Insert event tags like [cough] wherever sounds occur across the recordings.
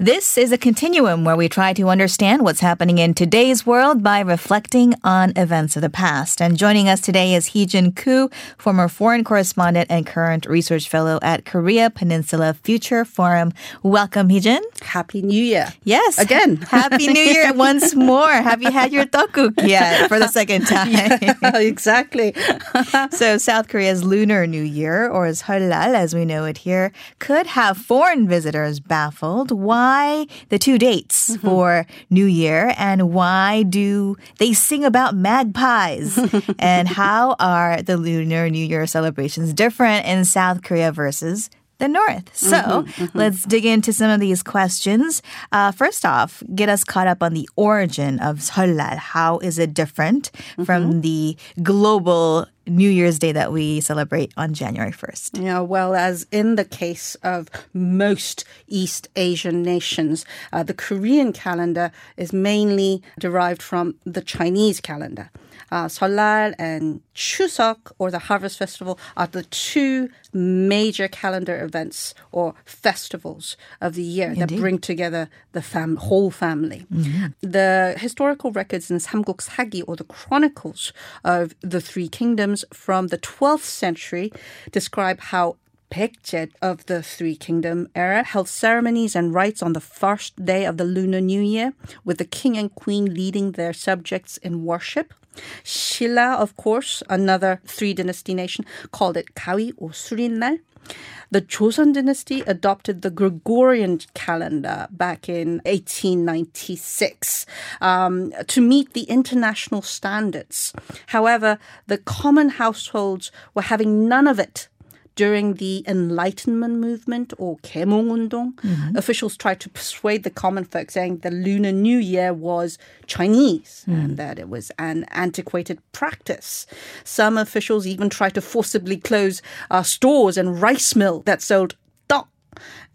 This is a continuum where we try to understand what's happening in today's world by reflecting on events of the past. And joining us today is Heejin Koo, former foreign correspondent and current research fellow at Korea Peninsula Future Forum. Welcome, Heejin. Happy New Year. Yes. Again. [laughs] Happy New Year [laughs] once more. Have you had your tteokguk yet for the second [laughs] time? Yeah, exactly. so South Korea's Lunar New Year, or as Seollal as we know it here, could have foreign visitors baffled. Why? Why the two dates mm-hmm. for New Year and why do they sing about magpies [laughs] and how are the Lunar New Year celebrations different in South Korea versus the North. So mm-hmm, mm-hmm. let's dig into some of these questions. Uh, first off, get us caught up on the origin of Seollal. How is it different mm-hmm. from the global New Year's Day that we celebrate on January 1st? Yeah, well, as in the case of most East Asian nations, uh, the Korean calendar is mainly derived from the Chinese calendar. Uh, Seollal and Chuseok, or the Harvest Festival, are the two major calendar events or festivals of the year Indeed. that bring together the fam- whole family. Mm-hmm. The historical records in Samguk Sagi, or the chronicles of the Three Kingdoms from the 12th century, describe how Baekje of the Three Kingdom era held ceremonies and rites on the first day of the Lunar New Year, with the king and queen leading their subjects in worship. Shilla, of course, another three dynasty nation, called it Kawi or Surinnal. The Joseon dynasty adopted the Gregorian calendar back in 1896 um, to meet the international standards. However, the common households were having none of it during the Enlightenment movement or Kaemongundong, mm-hmm. officials tried to persuade the common folk saying the Lunar New Year was Chinese mm. and that it was an antiquated practice. Some officials even tried to forcibly close uh, stores and rice mill that sold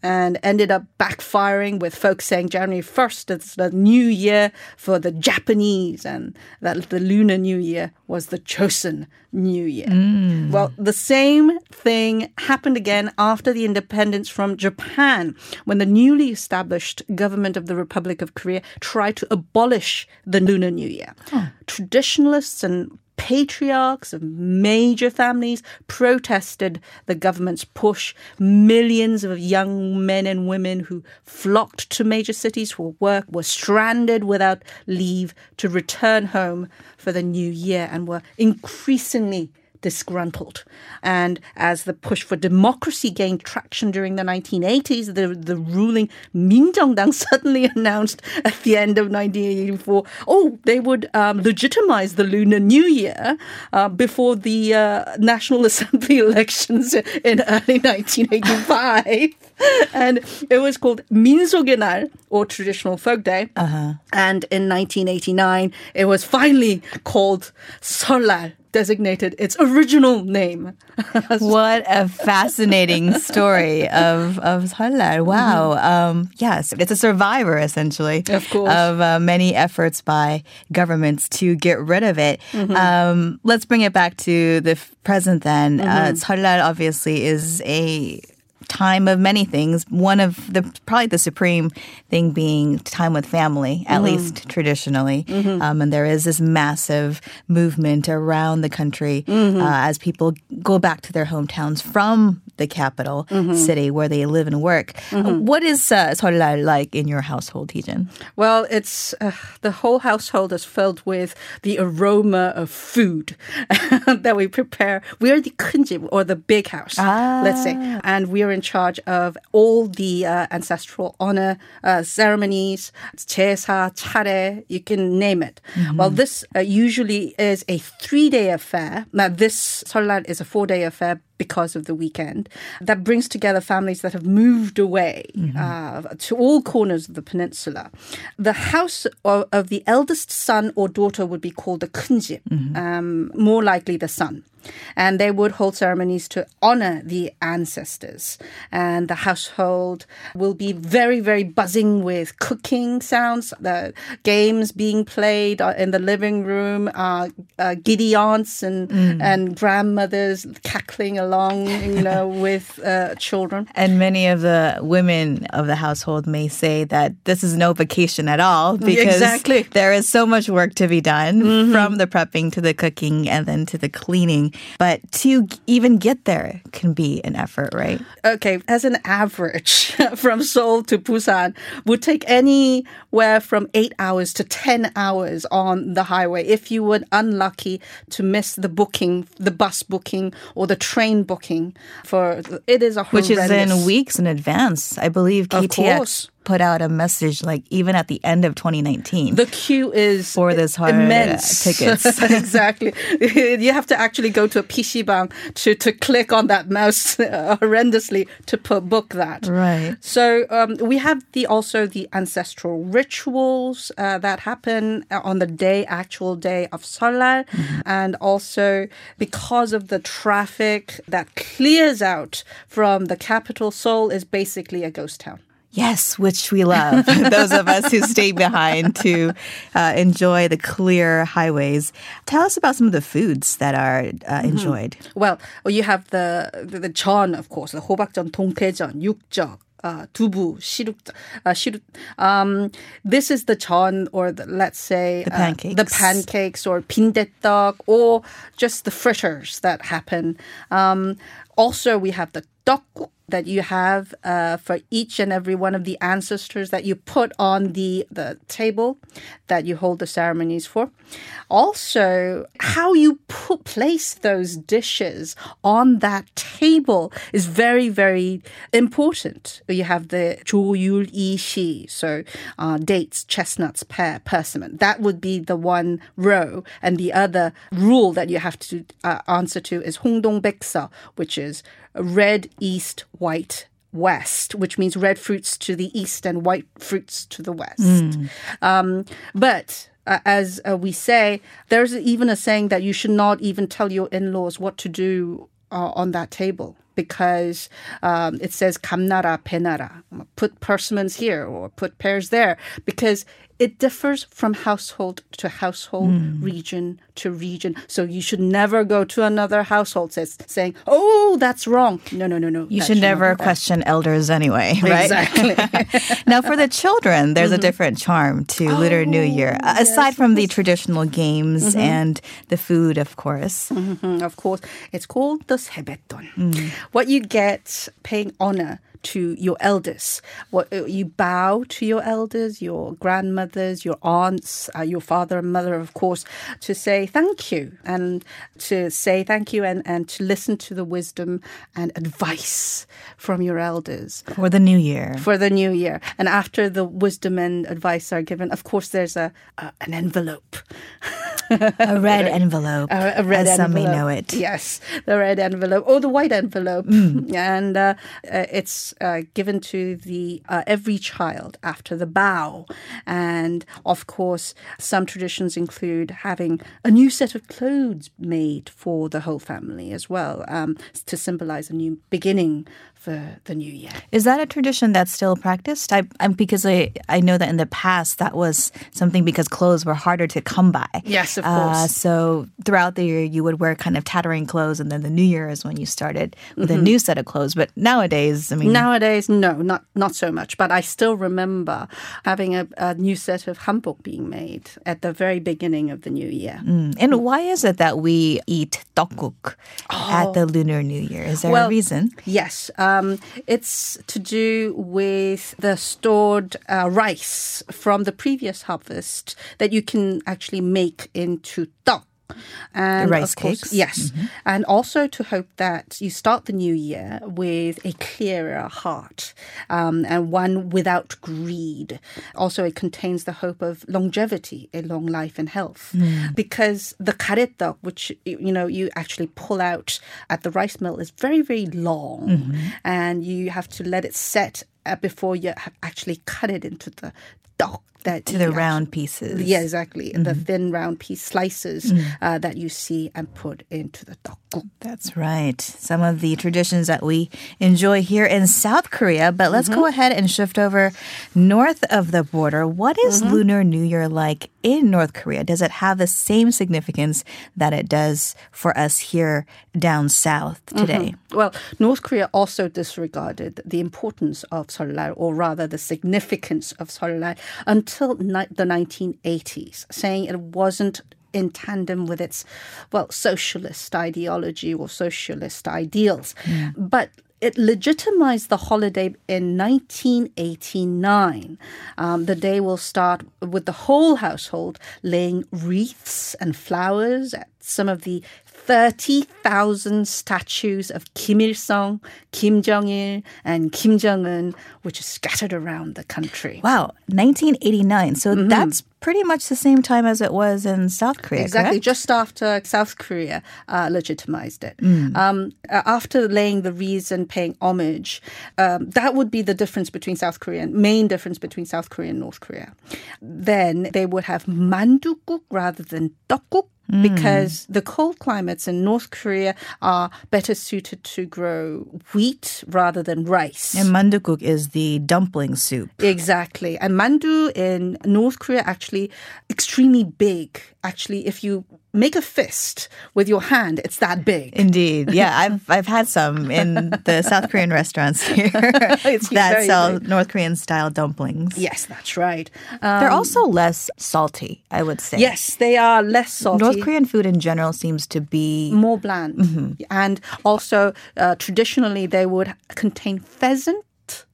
and ended up backfiring with folks saying January 1st is the new year for the Japanese and that the Lunar New Year was the Chosen New Year. Mm. Well, the same thing happened again after the independence from Japan when the newly established government of the Republic of Korea tried to abolish the Lunar New Year. Traditionalists and patriarchs of major families protested the government's push. Millions of young men and women who flocked to major cities for work were stranded without leave to return home for the new year and were increasingly disgruntled. And as the push for democracy gained traction during the 1980s, the, the ruling Minjeongdang [laughs] suddenly announced at the end of 1984, oh, they would um, legitimize the Lunar New Year uh, before the uh, National [laughs] Assembly elections in early [laughs] 1985. and it was called Minsogenal, or Traditional Folk Day. Uh-huh. And in 1989, it was finally called Seollal designated its original name. [laughs] what a fascinating story of of Seollal. Wow. Mm-hmm. Um, yes, it's a survivor essentially of course of uh, many efforts by governments to get rid of it. Mm-hmm. Um, let's bring it back to the present then. Uh, mm-hmm. Uh, obviously is a time of many things. One of the probably the supreme thing being time with family, at mm-hmm. least traditionally. Mm-hmm. Um, and there is this massive movement around the country mm-hmm. uh, as people go back to their hometowns from the capital mm-hmm. city where they live and work. Uh, mm-hmm. what is uh, like in your household, Heejin? Well, it's uh, the whole household is filled with the aroma of food [laughs] that we prepare. We are the kunjib or the big house, ah. let's say, and we are in charge of all the uh, ancestral honor uh, ceremonies, 제사, 차례, you can name it. Mm-hmm. Well, this uh, usually is a three-day affair. Now, this Seollal is a four-day affair because of the weekend that brings together families that have moved away mm-hmm. uh, to all corners of the peninsula. The house of, of, the eldest son or daughter would be called the kunjip, mm-hmm. um, more likely the son. And they would hold ceremonies to honor the ancestors. And the household will be very, very buzzing with cooking sounds, the games being played in the living room, uh, uh, giddy aunts and, and grandmothers cackling along, you know, [laughs] with uh, children. And many of the women of the household may say that this is no vacation at all [laughs] because Exactly. there is so much work to be done from the prepping to the cooking and then to the cleaning. But to even get there can be an effort, right? okay, as an average [laughs] from Seoul to Busan would take anywhere from eight hours to 10 hours on the highway if you were unlucky to miss the booking, the bus booking or the train booking for it is a Which is in weeks in advance. I believe Of KTX course. Put out a message like even at the end of 2019. The queue is For this hard, uh, immense tickets. [laughs] [laughs] exactly. you have to actually go to a PC bang to, to click on that mouse uh, [laughs] horrendously to put, book that. Right. So um, we have the also the ancestral rituals uh, that happen on the day, actual day of Seollal, and also because of the traffic that clears out from the capital, Seoul is basically a ghost town. Yes, which we love, [laughs] those of us who stay behind to uh, enjoy the clear highways. Tell us about some of the foods that are uh, mm-hmm. enjoyed. Mm-hmm. Well, you have the, the, the of course, the 호박전, 동태전, 육적, uh, 두부, 시룩, uh, Um, this is the chon, or the, let's say the uh, pancakes, uh, the pancakes, or pindetteok, or just the fritters that happen. Um, also, we have the tteok that you have uh, for each and every one of the ancestors that you put on the, the table that you hold the ceremonies for. Also, how you put, place those dishes on that table is very, very important. You have the Chu Yul Yi Shi, so uh, dates, chestnuts, pear, persimmon. That would be the one row. And the other rule that you have to uh, answer to is Hongdong bexa, which is red, east, white, west, which means red fruits to the east and white fruits to the west. Um, but uh, as uh, we say, there's even a saying that you should not even tell your in-laws what to do uh, on that table because um, it says kamnara penara, put persimmons here or put pears there, because it differs from household to household, region to region. So you should never go to another household says, saying, "Oh, that's wrong." No, no, no, no. You should never question elders anyway, right? Exactly. [laughs] now, for the children, there's a different charm to Lunar New Year, uh, aside from the traditional games and the food, of course. Mhm, of course, it's called the sebeton. What you get paying honor to your elders. What uh, you bow to your elders, your grandmothers, your aunts, uh, your father and mother, of course, to say thank you and to say thank you and, and to listen to the wisdom and advice from your elders For the new year. for the new year. And after the wisdom and advice are given, of course, there's a, a an envelope. [laughs] A [laughs] red envelope, a, a red as some may know it. Yes, the red envelope or the white envelope, [laughs] and uh, uh, it's uh, given to the uh, every child after the bow. And of course, some traditions include having a new set of clothes made for the whole family as well, um, to symbolize a new beginning for the new year. Is that a tradition that's still practiced? I, I'm because I, I know that in the past that was something because clothes were harder to come by. Yes, of Uh, so throughout the year, you would wear kind of tattering clothes, and then the new year is when you started with a new set of clothes. But nowadays, I mean, Nowadays, no, not not so much. But I still remember having a, a new set of hanbok being made at the very beginning of the new year. Mm. and why is it that we eat tteokguk at the Lunar New Year? Is there a reason? Yes, um, it's to do with the stored uh, rice from the previous harvest that you can actually make into tteok. And rice of course, cakes? yes, and also to hope that you start the new year with a clearer heart um, and one without greed. Also, it contains the hope of longevity, a long life and health, because the karetok, which you know you actually pull out at the rice mill, is very very long, and you have to let it set uh, before you actually cut it into the dog that To the you round pieces. Yeah, exactly. The Mm-hmm. thin round piece slices Mm. uh, that you see and put into the tteokguk. That's right. Some of the traditions that we enjoy here in South Korea. But let's go ahead and shift over north of the border. What is Lunar New Year like in North Korea? Does it have the same significance that it does for us here down south today? Well, North Korea also disregarded the importance of Seollal, or rather the significance of Seollal, until ni- the 1980s, saying it wasn't in tandem with its, well, socialist ideology or socialist ideals. But it legitimized the holiday in 1989. Um, the day will start with the whole household laying wreaths and flowers at some of the 30,000 statues of Kim Il sung, Kim Jong il, and Kim Jong un, which are scattered around the country. Wow, 1989. So that's pretty much the same time as it was in South Korea. Exactly, correct? just after South Korea uh, legitimized it. Mm. Um, uh, after laying the wreaths and paying homage, um, that would be the difference between South Korea, and main difference between South Korea and North Korea. Then they would have mandukuk rather than tteokguk. Mm. Because the cold climates in North Korea are better suited to grow wheat rather than rice. And mandukuk is the dumpling soup. Exactly. And mandu in North Korea actually extremely big. Actually, if you make a fist with your hand, it's that big. Indeed, [laughs] yeah, I've I've had some in the South Korean restaurants here [laughs] It's [laughs] that sell big. North Korean style dumplings. Yes, that's right. Um, They're also less salty, I would say. yes, they are less salty. North Korean food in general seems to be more bland. Mm-hmm. And also, uh, traditionally, they would contain pheasant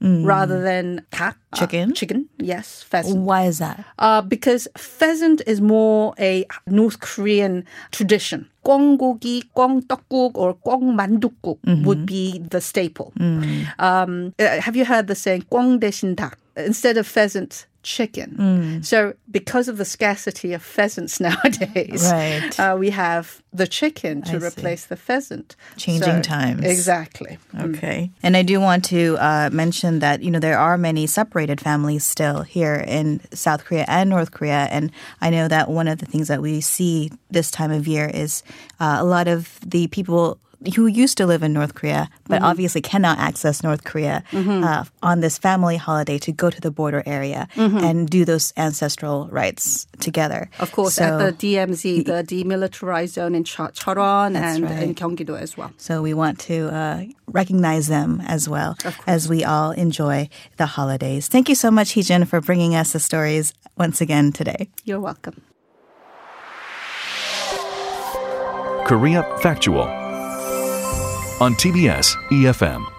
rather than cat. uh, Mm. Chicken? chicken, yes, pheasant. why is that? Uh, because pheasant is more a North Korean tradition. 꽝고기, 꽝떡국, or 꽝만둣국 would be the staple. Um, uh, have you heard the saying 꽝 대신 닭? Instead of pheasant, chicken. So because of the scarcity of pheasants [laughs] nowadays, Right. uh, we have the chicken to I see. replace the pheasant. Changing times. Exactly. Okay. And I do want to uh, mention that, you know, there are many separated families still here in South Korea and North Korea. And I know that one of the things that we see this time of year is uh, a lot of the people who used to live in North Korea, but Mm-hmm. obviously cannot access North Korea uh, on this family holiday to go to the border area and do those ancestral rites together. Mm-hmm. Of course, So- at the DMZ, the demilitarized zone in Ch- Cheonan and right. in Gyeonggi-do as well. So we want to uh, recognize them as well as we all enjoy the holidays. Thank you so much, Heejin, for bringing us the stories once again today. You're welcome. Korea Factual on TBS EFM.